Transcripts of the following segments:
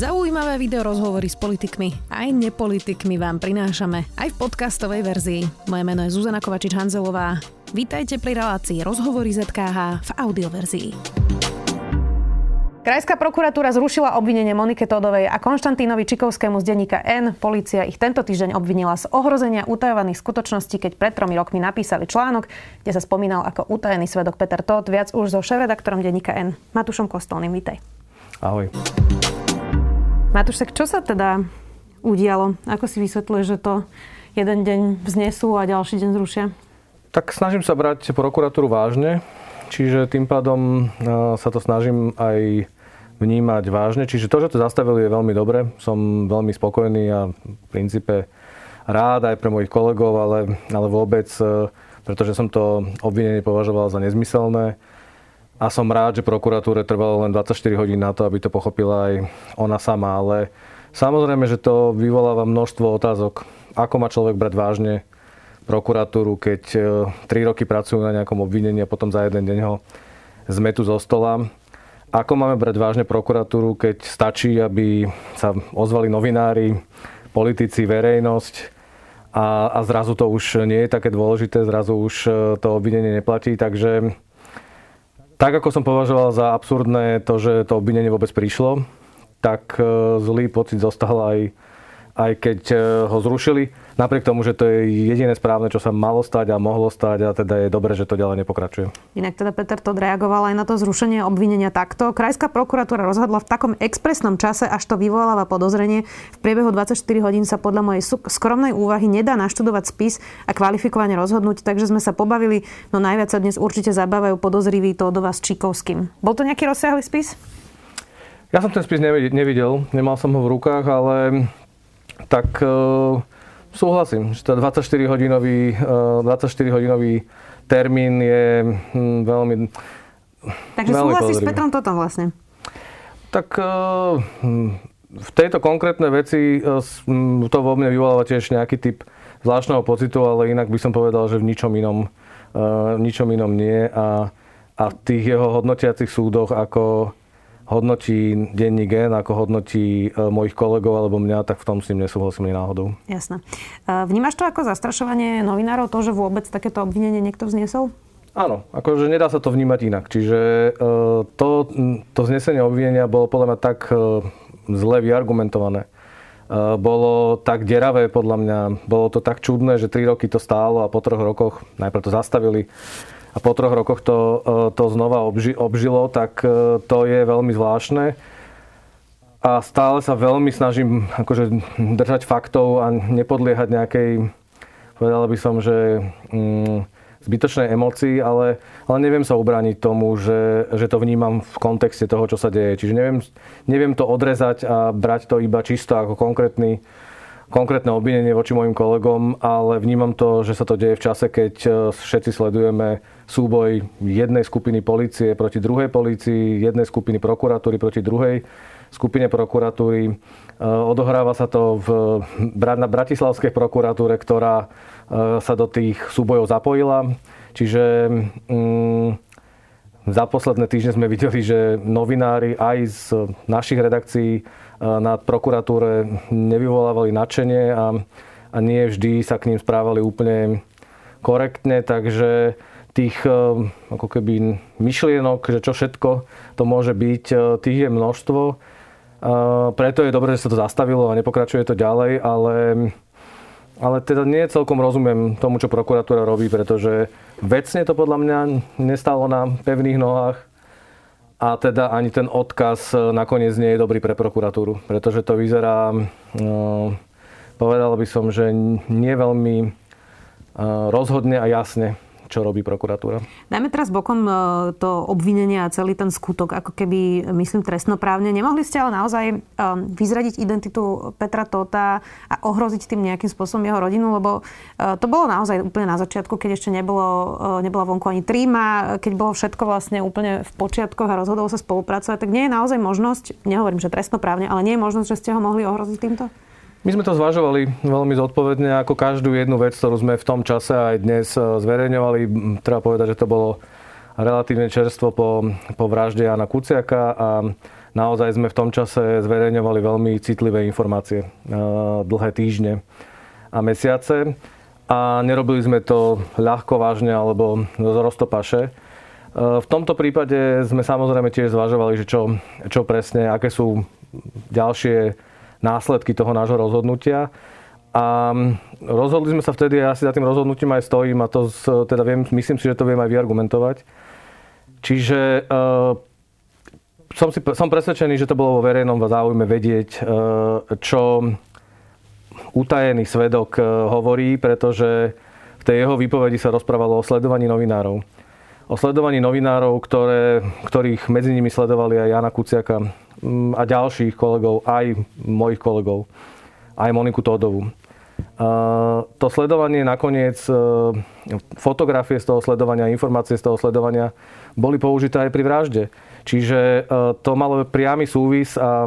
Zaujímavé video rozhovory s politikmi aj nepolitikmi vám prinášame aj v podcastovej verzii. Moje meno je Zuzana Kovačič-Hanzelová. Vítajte pri relácii Rozhovory ZKH v audioverzii. Krajská prokuratúra zrušila obvinenie Monike Todovej a Konštantínovi Čikovskému z denníka N. Polícia ich tento týždeň obvinila z ohrozenia utajovaných skutočností, keď pred tromi rokmi napísali článok, kde sa spomínal ako utajený svedok Peter Todd, viac už so šéf-redaktorom denníka N. Matúšom Kostolným, vítaj. Ahoj. Matúš, tak čo sa teda udialo? Ako si vysvetľuje, že to jeden deň vznesú a ďalší deň zrušia? Tak snažím sa brať prokuratúru vážne, čiže tým pádom e, sa to snažím aj vnímať vážne. Čiže to, že to zastavili je veľmi dobre. Som veľmi spokojný a v princípe rád aj pre mojich kolegov, ale, ale vôbec, e, pretože som to obvinenie považoval za nezmyselné a som rád, že prokuratúre trvalo len 24 hodín na to, aby to pochopila aj ona sama, ale samozrejme, že to vyvoláva množstvo otázok. Ako má človek brať vážne prokuratúru, keď 3 e, roky pracujú na nejakom obvinení a potom za jeden deň ho zmetu zo stola. Ako máme brať vážne prokuratúru, keď stačí, aby sa ozvali novinári, politici, verejnosť a, a zrazu to už nie je také dôležité, zrazu už e, to obvinenie neplatí. Takže tak ako som považoval za absurdné to, že to obvinenie vôbec prišlo, tak e, zlý pocit zostal aj, aj keď e, ho zrušili. Napriek tomu, že to je jediné správne, čo sa malo stať a mohlo stať a teda je dobré, že to ďalej nepokračuje. Inak teda Peter to reagoval aj na to zrušenie obvinenia takto. Krajská prokuratúra rozhodla v takom expresnom čase, až to vyvoláva podozrenie. V priebehu 24 hodín sa podľa mojej skromnej úvahy nedá naštudovať spis a kvalifikovane rozhodnúť, takže sme sa pobavili, no najviac sa dnes určite zabávajú podozriví to do vás Čikovským. Bol to nejaký rozsiahly spis? Ja som ten spis nevidel, nemal som ho v rukách, ale tak uh Súhlasím, že to 24-hodinový, 24-hodinový termín je hm, veľmi Takže veľmi súhlasíš s Petrom toto vlastne? Tak eh, hm, v tejto konkrétnej veci eh, hm, to vo mne vyvoláva tiež nejaký typ zvláštneho pocitu, ale inak by som povedal, že v ničom inom, eh, v ničom inom nie. A, a v tých jeho hodnotiacich súdoch, ako hodnotí denní gen, ako hodnotí e, mojich kolegov alebo mňa, tak v tom s ním nesúhlasím ani náhodou. Jasné. E, vnímaš to ako zastrašovanie novinárov, to, že vôbec takéto obvinenie niekto vzniesol? Áno, akože nedá sa to vnímať inak. Čiže e, to, to znesenie obvinenia bolo podľa mňa tak zle vyargumentované. Bolo tak deravé podľa mňa, bolo to tak čudné, že 3 roky to stálo a po troch rokoch najprv to zastavili a po troch rokoch to, e, to znova obži, obžilo, tak e, to je veľmi zvláštne. A stále sa veľmi snažím akože držať faktov a nepodliehať nejakej, povedal by som, že mm, zbytočnej emocii, ale, ale neviem sa ubrániť tomu, že, že to vnímam v kontexte toho, čo sa deje. Čiže neviem, neviem to odrezať a brať to iba čisto ako konkrétny konkrétne obvinenie voči mojim kolegom, ale vnímam to, že sa to deje v čase, keď e, všetci sledujeme súboj jednej skupiny policie proti druhej policii, jednej skupiny prokuratúry proti druhej skupine prokuratúry. E, odohráva sa to v, na Bratislavskej prokuratúre, ktorá e, sa do tých súbojov zapojila. Čiže mm, za posledné týždne sme videli, že novinári aj z našich redakcií na prokuratúre nevyvolávali nadšenie a, a nie vždy sa k ním správali úplne korektne, takže tých e, ako keby myšlienok, že čo všetko to môže byť, e, tých je množstvo. Preto je dobré, že sa to zastavilo a nepokračuje to ďalej, ale, ale teda nie celkom rozumiem tomu, čo prokuratúra robí, pretože vecne to podľa mňa nestalo na pevných nohách a teda ani ten odkaz e, nakoniec nie je dobrý pre prokuratúru, pretože to vyzerá, no, povedal by som, že nie veľmi e, rozhodne a jasne čo robí prokuratúra. Dajme teraz bokom e, to obvinenie a celý ten skutok, ako keby, myslím, trestnoprávne. Nemohli ste ale naozaj e, vyzradiť identitu Petra Tota a ohroziť tým nejakým spôsobom jeho rodinu, lebo e, to bolo naozaj úplne na začiatku, keď ešte nebolo, nebola vonku ani tríma, keď bolo všetko vlastne úplne v počiatkoch a rozhodol sa spolupracovať, tak nie je naozaj možnosť, nehovorím, že trestnoprávne, ale nie je možnosť, že ste ho mohli ohroziť týmto? My sme to zvažovali veľmi zodpovedne, ako každú jednu vec, ktorú sme v tom čase aj dnes e, zverejňovali. Treba povedať, že to bolo relatívne čerstvo po, po vražde Jana Kuciaka a, naozaj sme v tom čase zverejňovali veľmi citlivé informácie dlhé týždne a mesiace a nerobili sme to ľahko, vážne alebo z roztopaše. V tomto prípade sme samozrejme tiež zvažovali, že čo, čo presne, aké sú ďalšie následky toho nášho rozhodnutia. A rozhodli sme sa vtedy, ja si za tým rozhodnutím aj stojím a to teda viem, myslím si, že to viem aj vyargumentovať. Čiže uh, som, si, som presvedčený, že to bolo vo verejnom záujme vedieť, uh, čo utajený svedok e, hovorí, pretože v tej jeho výpovedi sa rozprávalo o sledovaní novinárov. O sledovaní novinárov, ktoré, ktorých medzi nimi sledovali aj Jana Kuciaka mm, a ďalších kolegov, aj mojich kolegov, aj Moniku Tódovu. To sledovanie nakoniec, e, fotografie z toho sledovania, informácie z toho sledovania boli použité aj pri vražde. Čiže e, to malo priamy súvis a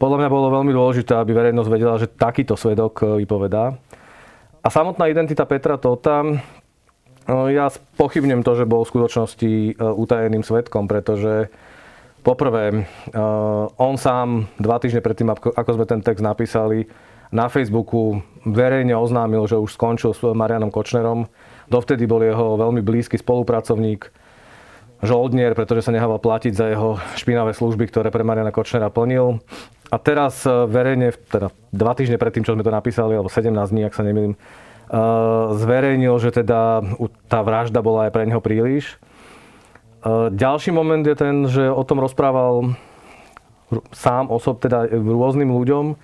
podľa mňa bolo veľmi dôležité, aby verejnosť vedela, že takýto svedok e, vypovedá. A samotná identita Petra Tota, e, ja pochybnem to, že bol v skutočnosti e, utajeným svetkom, pretože poprvé, on sám dva týždne predtým, ako sme ten text napísali, na Facebooku verejne oznámil, že už skončil s Marianom Kočnerom. Dovtedy bol jeho veľmi blízky spolupracovník, žoldnier, pretože sa nehával platiť za jeho špinavé služby, ktoré pre Mariana Kočnera plnil. A teraz e, verejne, teda dva týždne predtým, čo sme to napísali, alebo 17 dní, ak sa nemýlim, e, zverejnil, že teda tá vražda bola aj pre neho príliš. E, ďalší moment je ten, že o tom rozprával sám osob, teda rôznym ľuďom.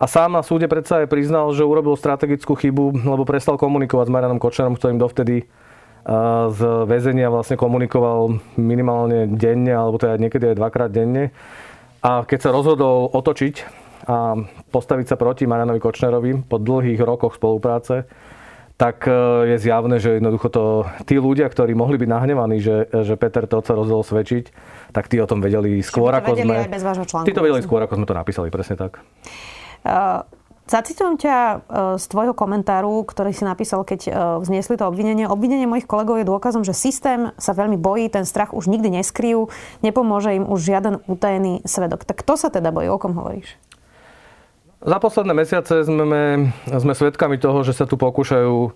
A sám na súde predsa aj priznal, že urobil strategickú chybu, lebo prestal komunikovať s Marianom Kočnerom, ktorým dovtedy z väzenia vlastne komunikoval minimálne denne, alebo teda niekedy aj dvakrát denne. A keď sa rozhodol otočiť a postaviť sa proti Marianovi Kočnerovi po dlhých rokoch spolupráce, tak e, je zjavné, že jednoducho to, tí ľudia, ktorí mohli byť nahnevaní, že, že Peter to sa rozhodol svedčiť, tak tí o tom vedeli skôr, ako sme... Aj bez vášho článku, tí to vedeli skôr, ako sme to napísali, presne tak. Uh, Zacitujem ťa e, z tvojho komentáru, ktorý si napísal, keď vzniesli to obvinenie. Obvinenie mojich kolegov je dôkazom, že systém sa veľmi bojí, ten strach už nikdy neskryjú, nepomôže im už žiaden utajený svedok. Tak kto sa teda bojí? O kom hovoríš? Za posledné mesiace sme, sme svedkami toho, že sa tu pokúšajú, e,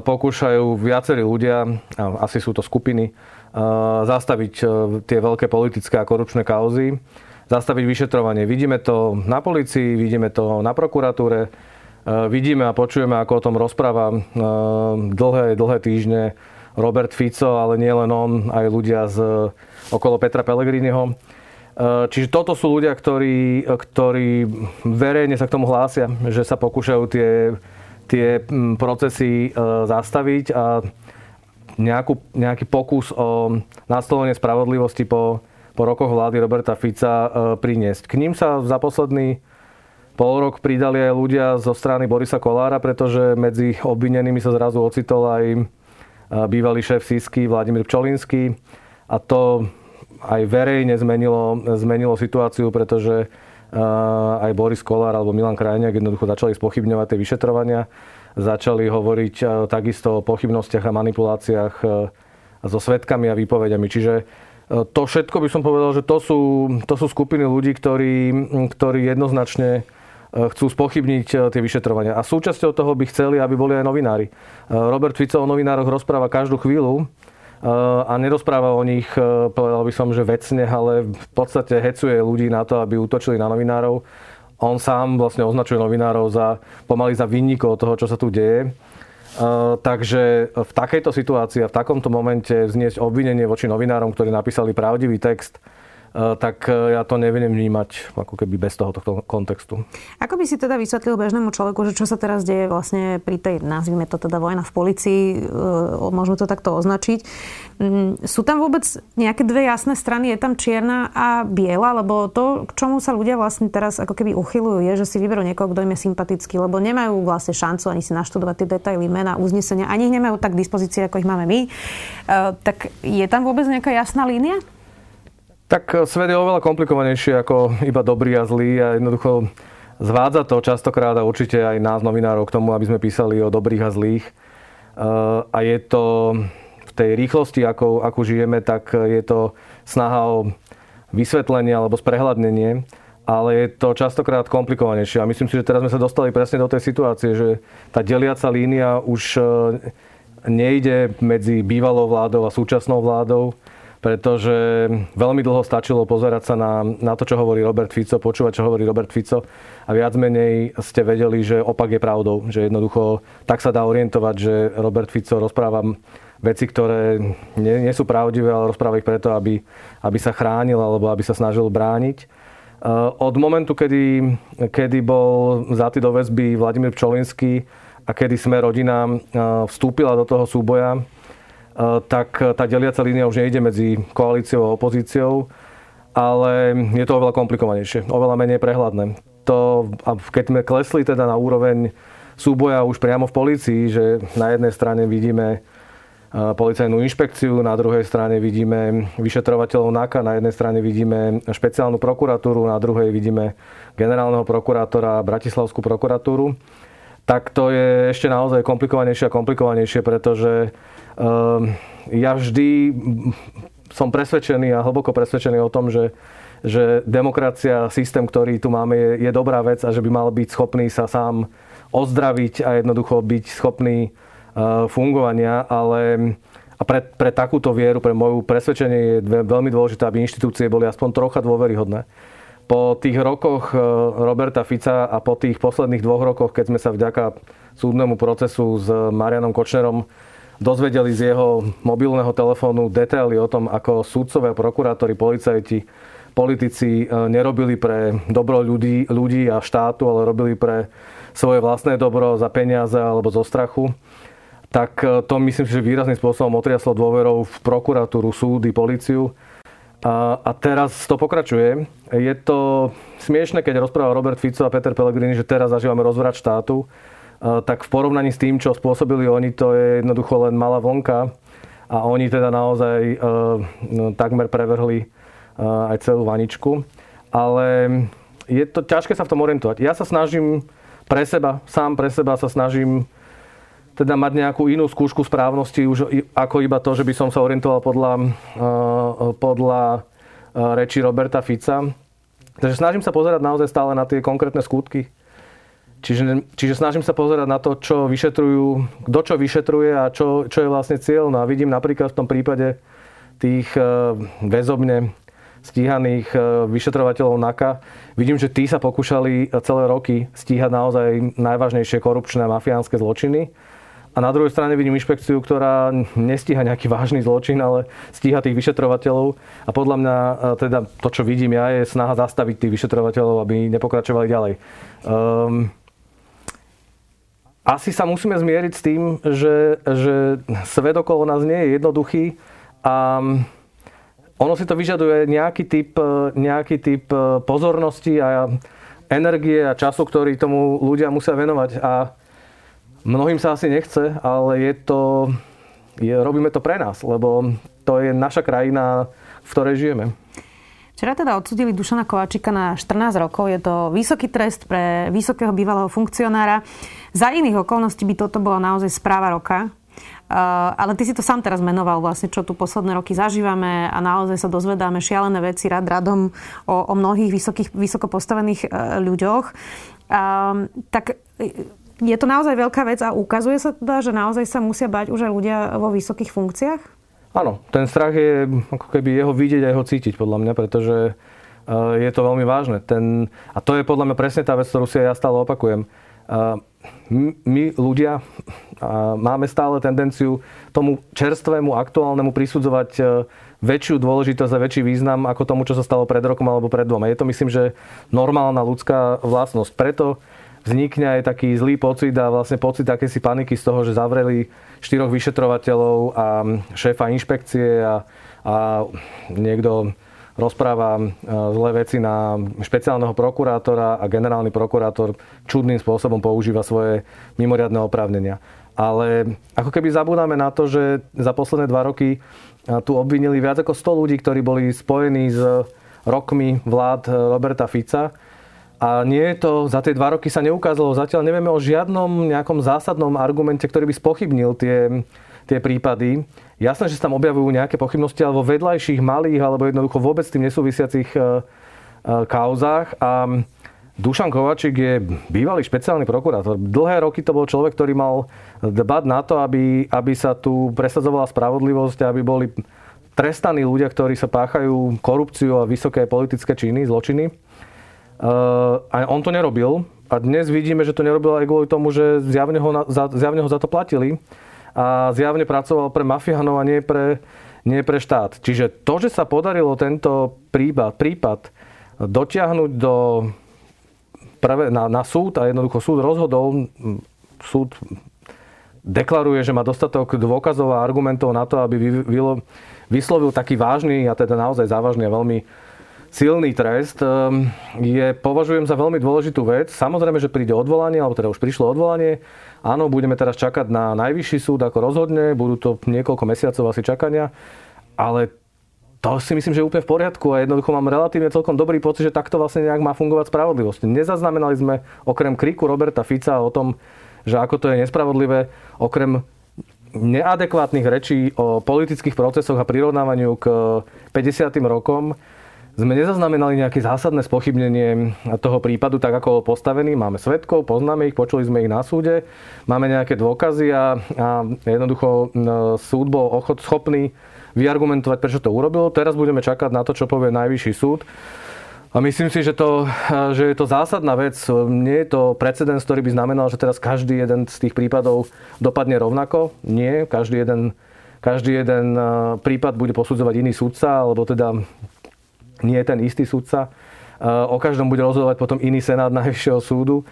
pokúšajú viacerí ľudia, asi sú to skupiny, zastaviť tie veľké politické a korupčné kauzy zastaviť vyšetrovanie. Vidíme to na policii, vidíme to na prokuratúre, e, vidíme a počujeme, ako o tom rozpráva e, dlhé, dlhé týždne Robert Fico, ale nie len on, aj ľudia z okolo Petra Pellegriniho. E, čiže toto sú ľudia, ktorí, ktorí verejne sa k tomu hlásia, že sa pokúšajú tie, tie procesy zastaviť a nejakú, nejaký pokus o nastolenie spravodlivosti po, po rokoch vlády Roberta Fica priniesť. K ním sa za posledný pol rok pridali aj ľudia zo strany Borisa Kolára, pretože medzi obvinenými sa zrazu ocitol aj bývalý šéf Sisky Vladimír Pčolinský a to aj verejne zmenilo, zmenilo situáciu, pretože e, aj Boris Kolár alebo Milan Krajniak jednoducho začali spochybňovať tie vyšetrovania, začali hovoriť takisto o pochybnostiach a manipuláciách so svetkami a výpovediami. Čiže to všetko by som povedal, že to sú, to sú skupiny ľudí, ktorí, ktorí jednoznačne e, chcú spochybniť e, tie vyšetrovania. A súčasťou toho by chceli, aby boli aj novinári. E, Robert Fico o novinároch rozpráva každú chvíľu a nerozpráva o nich, povedal by som, že vecne, ale v podstate hecuje ľudí na to, aby útočili na novinárov. On sám vlastne označuje novinárov za pomaly za vinníkov toho, čo sa tu deje. Eh, takže v takejto situácii a v takomto momente vzniesť obvinenie voči novinárom, ktorí napísali pravdivý text, tak eh, ja to neviem vnímať ako keby bez tohoto kontextu. Ako by si teda vysvetlil bežnému človeku, že čo sa teraz deje vlastne pri tej, nazvime to teda vojna v policii, eh, môžeme to takto označiť. Mm, sú tam vôbec nejaké dve jasné strany? Je tam čierna a biela? Lebo to, k čomu sa ľudia vlastne teraz ako keby uchylujú, je, že si vyberú niekoho, kto im je sympatický, lebo nemajú vlastne šancu ani si naštudovať tie detaily, mena, uznesenia, ani ich nemajú tak k dispozícii, ako ich máme my. Tak je tam vôbec nejaká jasná línia? Tak eh, svet je oveľa komplikovanejší ako iba dobrý a zlý a jednoducho zvádza to častokrát a určite aj nás novinárov k tomu, aby sme písali o dobrých a zlých. Eh, a je to v tej rýchlosti, ako, ako žijeme, tak je to snaha o vysvetlenie alebo sprehľadnenie, ale je to častokrát komplikovanejšie. A myslím si, že teraz sme sa dostali presne do tej situácie, že tá deliaca línia už e, nejde medzi bývalou vládou a súčasnou vládou, pretože veľmi dlho stačilo pozerať sa na, na to, čo hovorí Robert Fico, počúvať, čo hovorí Robert Fico a viac menej ste vedeli, že opak je pravdou. Že jednoducho tak sa dá orientovať, že Robert Fico rozpráva veci, ktoré nie, nie sú pravdivé, ale rozpráva ich preto, aby, aby sa chránil alebo aby sa snažil brániť. Eh, od momentu, kedy, kedy bol vzatý do väzby Vladimír Pčolinský a kedy sme rodina eh, vstúpila do toho súboja, tak tá deliaca línia už nejde medzi koalíciou a opozíciou, ale je to oveľa komplikovanejšie, oveľa menej prehľadné. To, keď sme klesli teda na úroveň súboja už priamo v polícii, že na jednej strane vidíme policajnú inšpekciu, na druhej strane vidíme vyšetrovateľov NAKA, na jednej strane vidíme špeciálnu prokuratúru, na druhej vidíme generálneho prokurátora a Bratislavskú prokuratúru, tak to je ešte naozaj komplikovanejšie a komplikovanejšie, pretože ehm, ja vždy som presvedčený a hlboko presvedčený o tom, že že demokracia, systém, ktorý tu máme, je, je dobrá vec a že by mal byť schopný sa sám ozdraviť a jednoducho byť schopný Eh, fungovania, ale a pre, pre takúto vieru, pre moju presvedčenie je veľmi dôležité, aby inštitúcie boli aspoň trocha dôveryhodné. Po tých rokoch eh, Roberta Fica a po tých posledných dvoch rokoch, keď sme sa vďaka súdnemu procesu s Marianom Kočnerom dozvedeli z jeho mobilného telefónu detaily o tom, ako súdcovia, prokurátori, policajti, politici eh, nerobili pre dobro ľudí, ľudí a štátu, ale robili pre svoje vlastné dobro za peniaze alebo zo strachu tak e, to myslím že výrazným spôsobom otriaslo dôverou v prokuratúru, súdy, policiu. A, a teraz to pokračuje. Je to smiešne, keď rozpráva Robert Fico a Peter Pellegrini, že teraz zažívame rozvrat štátu. Tak v porovnaní s tým, čo spôsobili oni, to je jednoducho len malá vlnka. A oni teda naozaj e, no, takmer prevrhli e, aj celú vaničku. Ale je to ťažké sa v tom orientovať. Ja sa snažím pre seba, sám pre seba sa snažím teda mať nejakú inú skúšku správnosti už ako iba to, že by som sa orientoval podľa, uh, podľa uh, reči Roberta Fica. Takže snažím sa pozerať naozaj stále na tie konkrétne skutky. Čiže, čiže snažím sa pozerať na to, čo vyšetrujú, kto čo vyšetruje a čo, čo je vlastne cieľ. No a vidím napríklad v tom prípade tých uh, väzobne stíhaných vyšetrovateľov NAKA. Vidím, že tí sa pokúšali celé roky stíhať naozaj najvážnejšie korupčné mafiánske zločiny a na druhej strane vidím inšpekciu, ktorá nestíha nejaký vážny zločin, ale stíha tých vyšetrovateľov. A podľa mňa teda to, čo vidím ja, je snaha zastaviť tých vyšetrovateľov, aby nepokračovali ďalej. Um, asi sa musíme zmieriť s tým, že, že svet okolo nás nie je jednoduchý a ono si to vyžaduje nejaký typ, nejaký typ pozornosti a energie a času, ktorý tomu ľudia musia venovať. A Mnohým sa asi nechce, ale je to, je, robíme to pre nás, lebo to je naša krajina, v ktorej žijeme. Včera teda odsudili Dušana Kovačika na 14 rokov. Je to vysoký trest pre vysokého bývalého funkcionára. Za iných okolností by toto bola naozaj správa roka. Uh, ale ty si to sám teraz menoval vlastne, čo tu posledné roky zažívame a naozaj sa dozvedáme šialené veci rad radom o, o mnohých vysokých, vysoko postavených uh, ľuďoch. Uh, tak je to naozaj veľká vec a ukazuje sa teda, že naozaj sa musia bať už aj ľudia vo vysokých funkciách? Áno, ten strach je ako keby jeho vidieť a jeho cítiť podľa mňa, pretože e, je to veľmi vážne. Ten, a to je podľa mňa presne tá vec, ktorú si ja stále opakujem. E, my ľudia máme stále tendenciu tomu čerstvému, aktuálnemu prisudzovať väčšiu dôležitosť a väčší význam ako tomu, čo sa stalo pred rokom alebo pred dvoma. Je to myslím, že normálna ľudská vlastnosť. Preto vznikne aj taký zlý pocit a vlastne pocit akési paniky z toho, že zavreli štyroch vyšetrovateľov a šéfa inšpekcie a, a niekto rozpráva e, zlé veci na špeciálneho prokurátora a generálny prokurátor čudným spôsobom používa svoje mimoriadne oprávnenia. Ale ako keby zabúdame na to, že za posledné dva roky e, tu obvinili viac ako 100 ľudí, ktorí boli spojení s rokmi vlád Roberta Fica a nie je to, za tie dva roky sa neukázalo, zatiaľ nevieme o žiadnom nejakom zásadnom argumente, ktorý by spochybnil tie, tie prípady. Jasné, že sa tam objavujú nejaké pochybnosti, ale vo vedľajších malých alebo jednoducho vôbec s tým nesúvisiacich kauzách. A Dušan Kovačík je bývalý špeciálny prokurátor. Dlhé roky to bol človek, ktorý mal dbať na to, aby, aby sa tu presadzovala spravodlivosť, aby boli trestaní ľudia, ktorí sa páchajú korupciu a vysoké politické činy, zločiny. A on to nerobil. A dnes vidíme, že to nerobil aj kvôli tomu, že zjavne ho, na, za, zjavne ho za to platili. A zjavne pracoval pre mafiánov a nie pre, nie pre štát. Čiže to, že sa podarilo tento prípad, prípad dotiahnuť do prvé, na, na súd a jednoducho súd rozhodol, súd deklaruje, že má dostatok dôkazov a argumentov na to, aby vy, vyslovil taký vážny a teda naozaj závažný a veľmi silný trest, ehm, je, považujem za veľmi dôležitú vec. Samozrejme, že príde odvolanie, alebo teda už prišlo odvolanie. Áno, budeme teraz čakať na najvyšší súd, ako rozhodne. Budú to niekoľko mesiacov asi čakania. Ale to si myslím, že je úplne v poriadku a jednoducho mám relatívne celkom dobrý pocit, že takto vlastne nejak má fungovať spravodlivosť. Nezaznamenali sme okrem kriku Roberta Fica o tom, že ako to je nespravodlivé, okrem neadekvátnych rečí o politických procesoch a prirovnávaniu k 50. rokom, sme nezaznamenali nejaké zásadné spochybnenie toho prípadu, tak ako bol postavený. Máme svetkov, poznáme ich, počuli sme ich na súde, máme nejaké dôkazy a, a jednoducho súd bol ochot, schopný vyargumentovať, prečo to urobil. Teraz budeme čakať na to, čo povie najvyšší súd. A myslím si, že, to, že je to zásadná vec. Nie je to precedens, ktorý by znamenal, že teraz každý jeden z tých prípadov dopadne rovnako. Nie, každý jeden, každý jeden prípad bude posudzovať iný súdca, alebo teda nie je ten istý súdca. O každom bude rozhodovať potom iný senát Najvyššieho súdu.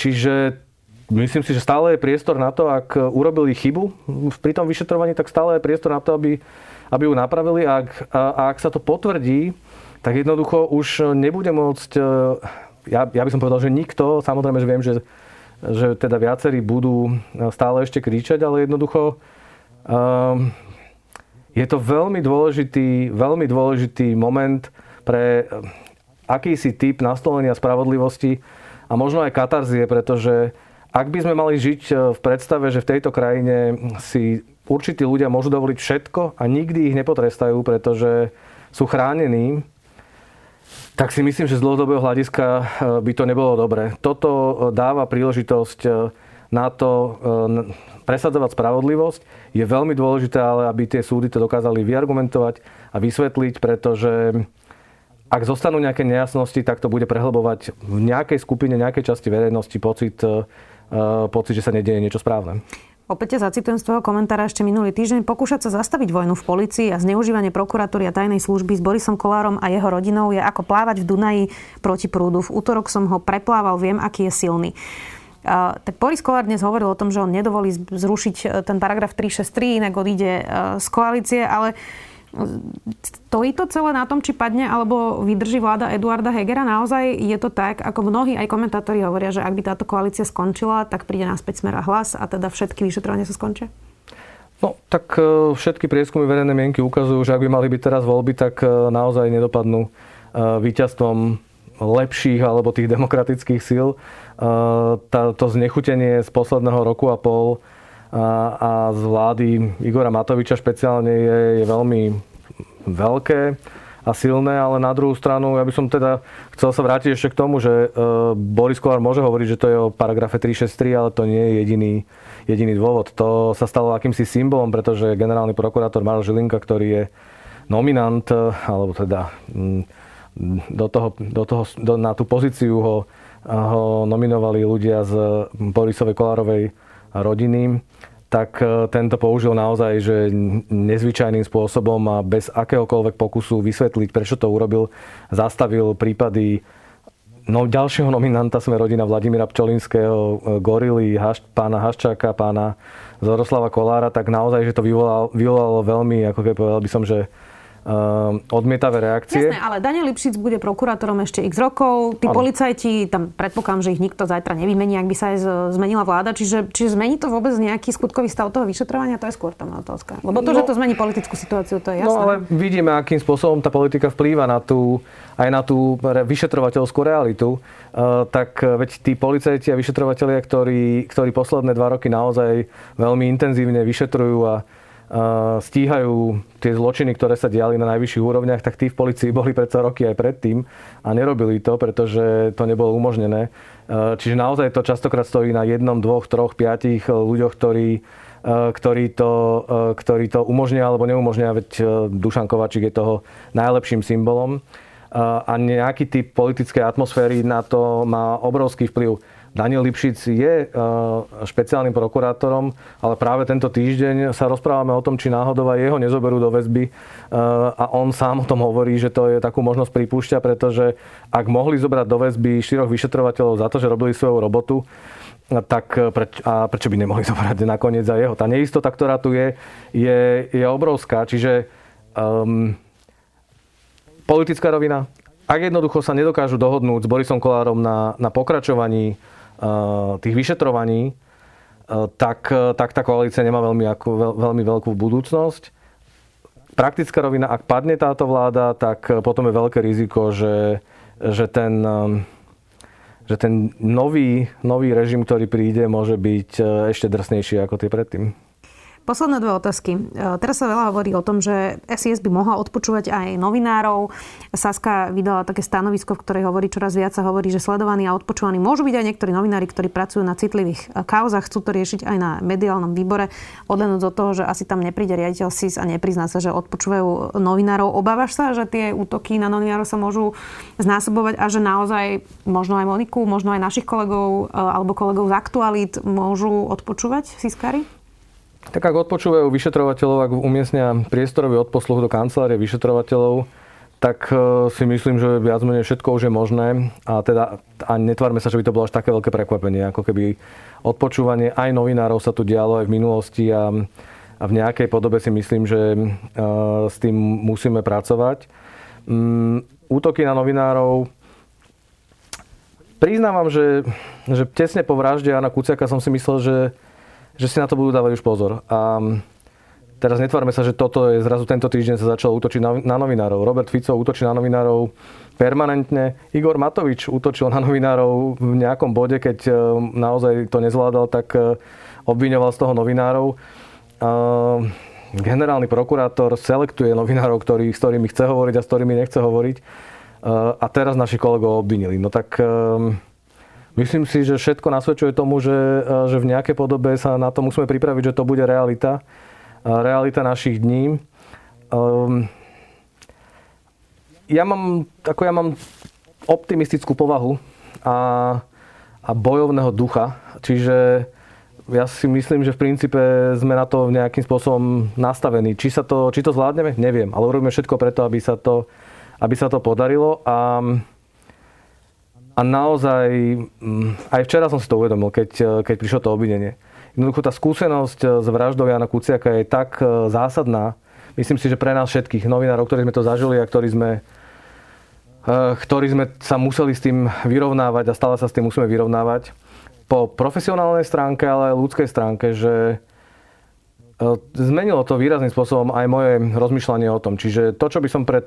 Čiže Myslím si, že stále je priestor na to, ak urobili chybu pri tom vyšetrovaní, tak stále je priestor na to, aby, aby ju napravili. A ak, a ak sa to potvrdí, tak jednoducho už nebude môcť, e, ja, ja by som povedal, že nikto, samozrejme, že viem, že, že teda viacerí budú stále ešte kričať, ale jednoducho um, je to veľmi dôležitý, veľmi dôležitý moment pre akýsi typ nastolenia spravodlivosti a možno aj katarzie, pretože ak by sme mali žiť e, v predstave, že v tejto krajine si určití ľudia môžu dovoliť všetko a nikdy ich nepotrestajú, pretože sú chránení, tak si myslím, že z dlhodobého hľadiska e, by to nebolo dobre. Toto dáva príležitosť na to presadzovať spravodlivosť. Je veľmi dôležité, ale aby tie súdy to dokázali vyargumentovať a vysvetliť, pretože ak zostanú nejaké nejasnosti, tak to bude prehlbovať v nejakej skupine, nejakej časti verejnosti pocit Eh, pocit, že sa nedieje niečo správne. Opäť zacitujem z toho komentára ešte minulý týždeň. Pokúšať sa zastaviť vojnu v policii a zneužívanie prokuratúry a tajnej služby s Borisom Kolárom a jeho rodinou je ako plávať v Dunaji proti prúdu. V útorok som ho preplával, viem, aký je silný. Tak Boris Kolár dnes hovoril o tom, že on nedovolí zrušiť eh, ten paragraf 363, inak odíde uh, z koalície, ale Stojí to celé na tom, či padne alebo vydrží vláda Eduarda Hegera? Naozaj je to tak, ako mnohí aj komentátori hovoria, že ak by táto koalícia skončila, tak príde naspäť smer a hlas a teda všetky vyšetrovania sa skončia? No, tak e, všetky prieskumy verejnej mienky ukazujú, že ak by mali byť teraz voľby, tak e, naozaj nedopadnú e, víťazstvom lepších alebo tých demokratických síl. To znechutenie z posledného roku a pol a z vlády Igora Matoviča špeciálne je, je veľmi veľké a silné, ale na druhú stranu ja by som teda chcel sa vrátiť ešte k tomu, že e, Boris Kolár môže hovoriť, že to je o paragrafe 363, ale to nie je jediný, jediný dôvod. To sa stalo akýmsi symbolom, pretože generálny prokurátor Maro Žilinka, ktorý je nominant, alebo teda do toho, do toho, do, na tú pozíciu ho, ho nominovali ľudia z Borisovej Kolárovej rodiny, tak e, tento použil naozaj, že nezvyčajným spôsobom a bez akéhokoľvek pokusu vysvetliť, prečo to urobil, zastavil prípady. No, ďalšieho nominanta sme rodina Vladimíra Pčolinského, e, Gorily, Haš, pána Haščáka, pána Zoroslava Kolára, tak naozaj, že to vyvolalo, vyvolalo veľmi, ako keby povedal by som, že odmietavé reakcie. Jasné, ale Daniel Lipšic bude prokurátorom ešte x rokov. Tí ano. policajti, tam predpokladám, že ich nikto zajtra nevymení, ak by sa aj zmenila vláda. Čiže, čiže zmení to vôbec nejaký skutkový stav toho vyšetrovania? To je skôr tam otázka. Lebo to, no, že to zmení politickú situáciu, to je jasné. No ale vidíme, akým spôsobom tá politika vplýva na tú, aj na tú vyšetrovateľskú realitu. Uh, tak veď tí policajti a vyšetrovateľia, ktorí, ktorí posledné dva roky naozaj veľmi intenzívne vyšetrujú a stíhajú tie zločiny, ktoré sa diali na najvyšších úrovniach, tak tí v policii boli predsa roky aj predtým a nerobili to, pretože to nebolo umožnené. Čiže naozaj to častokrát stojí na jednom, dvoch, troch, piatich ľuďoch, ktorí, ktorí, to, ktorí to umožnia alebo neumožnia, veď Dušan Kovačík je toho najlepším symbolom. A nejaký typ politickej atmosféry na to má obrovský vplyv. Daniel Lipšic je e, špeciálnym prokurátorom, ale práve tento týždeň sa rozprávame o tom, či náhodou aj jeho nezoberú do väzby e, a on sám o tom hovorí, že to je takú možnosť pripúšťa, pretože ak mohli zobrať do väzby štyroch vyšetrovateľov za to, že robili svoju robotu, tak preč, a prečo by nemohli zobrať nakoniec za jeho? Tá neistota, ktorá tu je, je, je obrovská. Čiže um, politická rovina, ak jednoducho sa nedokážu dohodnúť s Borisom Kolárom na, na pokračovaní tých vyšetrovaní, eh, tak, eh, tak tá koalícia nemá veľmi, ako, veľmi veľkú budúcnosť. Praktická rovina, ak padne táto vláda, tak potom je veľké riziko, že, že ten, že ten nový, nový režim, ktorý príde, môže byť ešte drsnejší ako tie predtým. Posledné dve otázky. E, teraz sa veľa hovorí o tom, že SIS by mohla odpočúvať aj novinárov. Saska vydala také stanovisko, v ktorej hovorí čoraz viac a hovorí, že sledovaní a odpočúvaní môžu byť aj niektorí novinári, ktorí pracujú na citlivých e, kauzach, chcú to riešiť aj na mediálnom výbore. Odlenúť od toho, že asi tam nepríde riaditeľ SIS a neprizná sa, že odpočúvajú novinárov. Obávaš sa, že tie útoky na novinárov sa môžu znásobovať a že naozaj možno aj Moniku, možno aj našich kolegov e, alebo kolegov z aktualít môžu odpočúvať Siskári? Tak ak odpočúvajú vyšetrovateľov, ak umiestnia priestorový odposluch do kancelárie vyšetrovateľov, tak e, si myslím, že viac menej všetko už je možné. A teda a netvárme sa, že by to bolo až také veľké prekvapenie, ako keby odpočúvanie aj novinárov sa tu dialo aj v minulosti a, a v nejakej podobe si myslím, že e, s tým musíme pracovať. Mm, útoky na novinárov Priznávam, že, že tesne po vražde Jana Kuciaka som si myslel, že že si na to budú dávať už pozor. A teraz netvárme sa, že toto je zrazu tento týždeň sa začalo útočiť na, na novinárov. Robert Fico útočí na novinárov permanentne. Igor Matovič útočil na novinárov v nejakom bode, keď e, naozaj to nezvládal, tak e, obviňoval z toho novinárov. Generálny prokurátor selektuje novinárov, ktorý, s ktorými chce hovoriť a s ktorými nechce hovoriť. A teraz naši kolegov obvinili. No tak Myslím si, že všetko nasvedčuje tomu, že, e, že v nejakej podobe sa na to musíme pripraviť, že to bude realita. Realita našich dní. Um, ja mám, ako ja mám optimistickú povahu a, a bojovného ducha, čiže ja si myslím, že v princípe sme na to nejakým spôsobom nastavení. Či, sa to, či to zvládneme, neviem, ale urobíme všetko preto, aby sa to, aby sa to podarilo. A a naozaj, mm, aj včera som si to uvedomil, keď, e, keď prišlo to obvinenie. Jednoducho tá skúsenosť e, s vraždou Jana Kuciaka je tak e, zásadná, myslím si, že pre nás všetkých novinárov, ktorí sme to zažili a ktorí sme, ktorí sme sa museli s tým vyrovnávať a stále sa s tým musíme vyrovnávať, po profesionálnej stránke, ale aj ľudskej stránke, že zmenilo to výrazným spôsobom aj moje rozmýšľanie o tom. Čiže to, čo by som pred,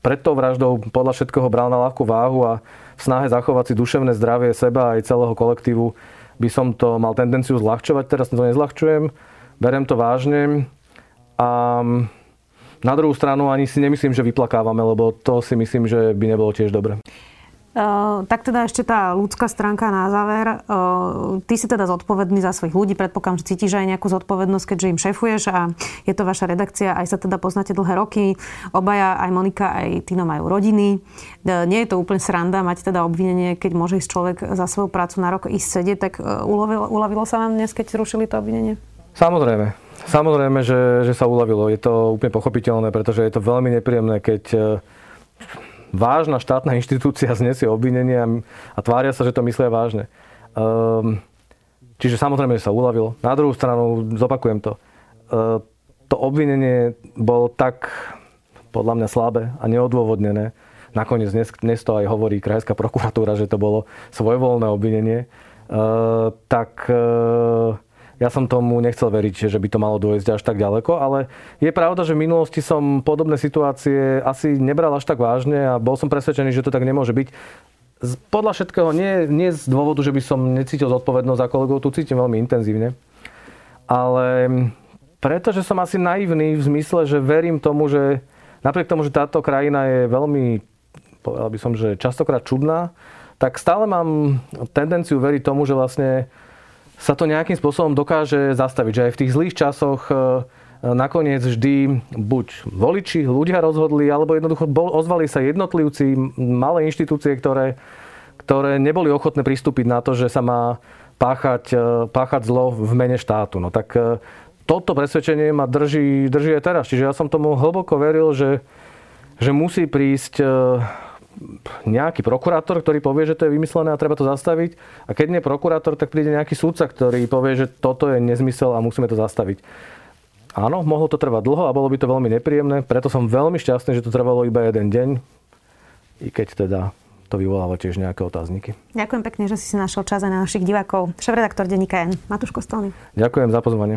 pred tou vraždou podľa všetkého bral na ľahkú váhu a v snahe zachovať si duševné zdravie seba aj celého kolektívu by som to mal tendenciu zľahčovať. Teraz to nezľahčujem, berem to vážne a na druhú stranu ani si nemyslím, že vyplakávame, lebo to si myslím, že by nebolo tiež dobre. Tak teda ešte tá ľudská stránka na záver. Uh, ty si teda zodpovedný za svojich ľudí. Predpokladám, že cítiš aj nejakú zodpovednosť, keďže im šefuješ a je to vaša redakcia. Aj sa teda poznáte dlhé roky. Obaja, aj Monika, aj Tino majú rodiny. Uh, nie je to úplne sranda mať teda obvinenie, keď môže ísť človek za svoju prácu na rok ísť sedieť. Tak uľavilo, uľavilo sa vám dnes, keď zrušili to obvinenie? Samozrejme. Samozrejme, že, že sa uľavilo. Je to úplne pochopiteľné, pretože je to veľmi nepríjemné, keď vážna štátna inštitúcia znesie obvinenia a tvária sa, že to myslia vážne. Um, čiže samozrejme, že sa uľavilo. Na druhú stranu, zopakujem to, uh, to obvinenie bolo tak podľa mňa slabé a neodôvodnené. Nakoniec dnes, dnes to aj hovorí krajská prokuratúra, že to bolo svojvoľné obvinenie. Uh, tak uh, ja som tomu nechcel veriť, že by to malo dôjsť až tak ďaleko, ale je pravda, že v minulosti som podobné situácie asi nebral až tak vážne a bol som presvedčený, že to tak nemôže byť. Podľa všetkého nie, nie z dôvodu, že by som necítil zodpovednosť za kolegov, tu cítim veľmi intenzívne, ale pretože som asi naivný v zmysle, že verím tomu, že napriek tomu, že táto krajina je veľmi, povedal by som, že častokrát čudná, tak stále mám tendenciu veriť tomu, že vlastne sa to nejakým spôsobom dokáže zastaviť. Že aj v tých zlých časoch e, nakoniec vždy buď voliči, ľudia rozhodli, alebo jednoducho ozvali sa jednotlivci, malé inštitúcie, ktoré, ktoré neboli ochotné pristúpiť na to, že sa má páchať, e, páchať zlo v mene štátu. No tak e, toto presvedčenie ma drží, drží aj teraz. Čiže ja som tomu hlboko veril, že, že musí prísť nejaký prokurátor, ktorý povie, že to je vymyslené a treba to zastaviť. A keď nie prokurátor, tak príde nejaký súdca, ktorý povie, že toto je nezmysel a musíme to zastaviť. Áno, mohlo to trvať dlho a bolo by to veľmi nepríjemné, preto som veľmi šťastný, že to trvalo iba jeden deň, i keď teda to vyvoláva tiež nejaké otázniky. Ďakujem pekne, že si si našiel čas aj na našich divákov. Šéf-redaktor denníka N. Matúš Kostolný. Ďakujem za pozvanie.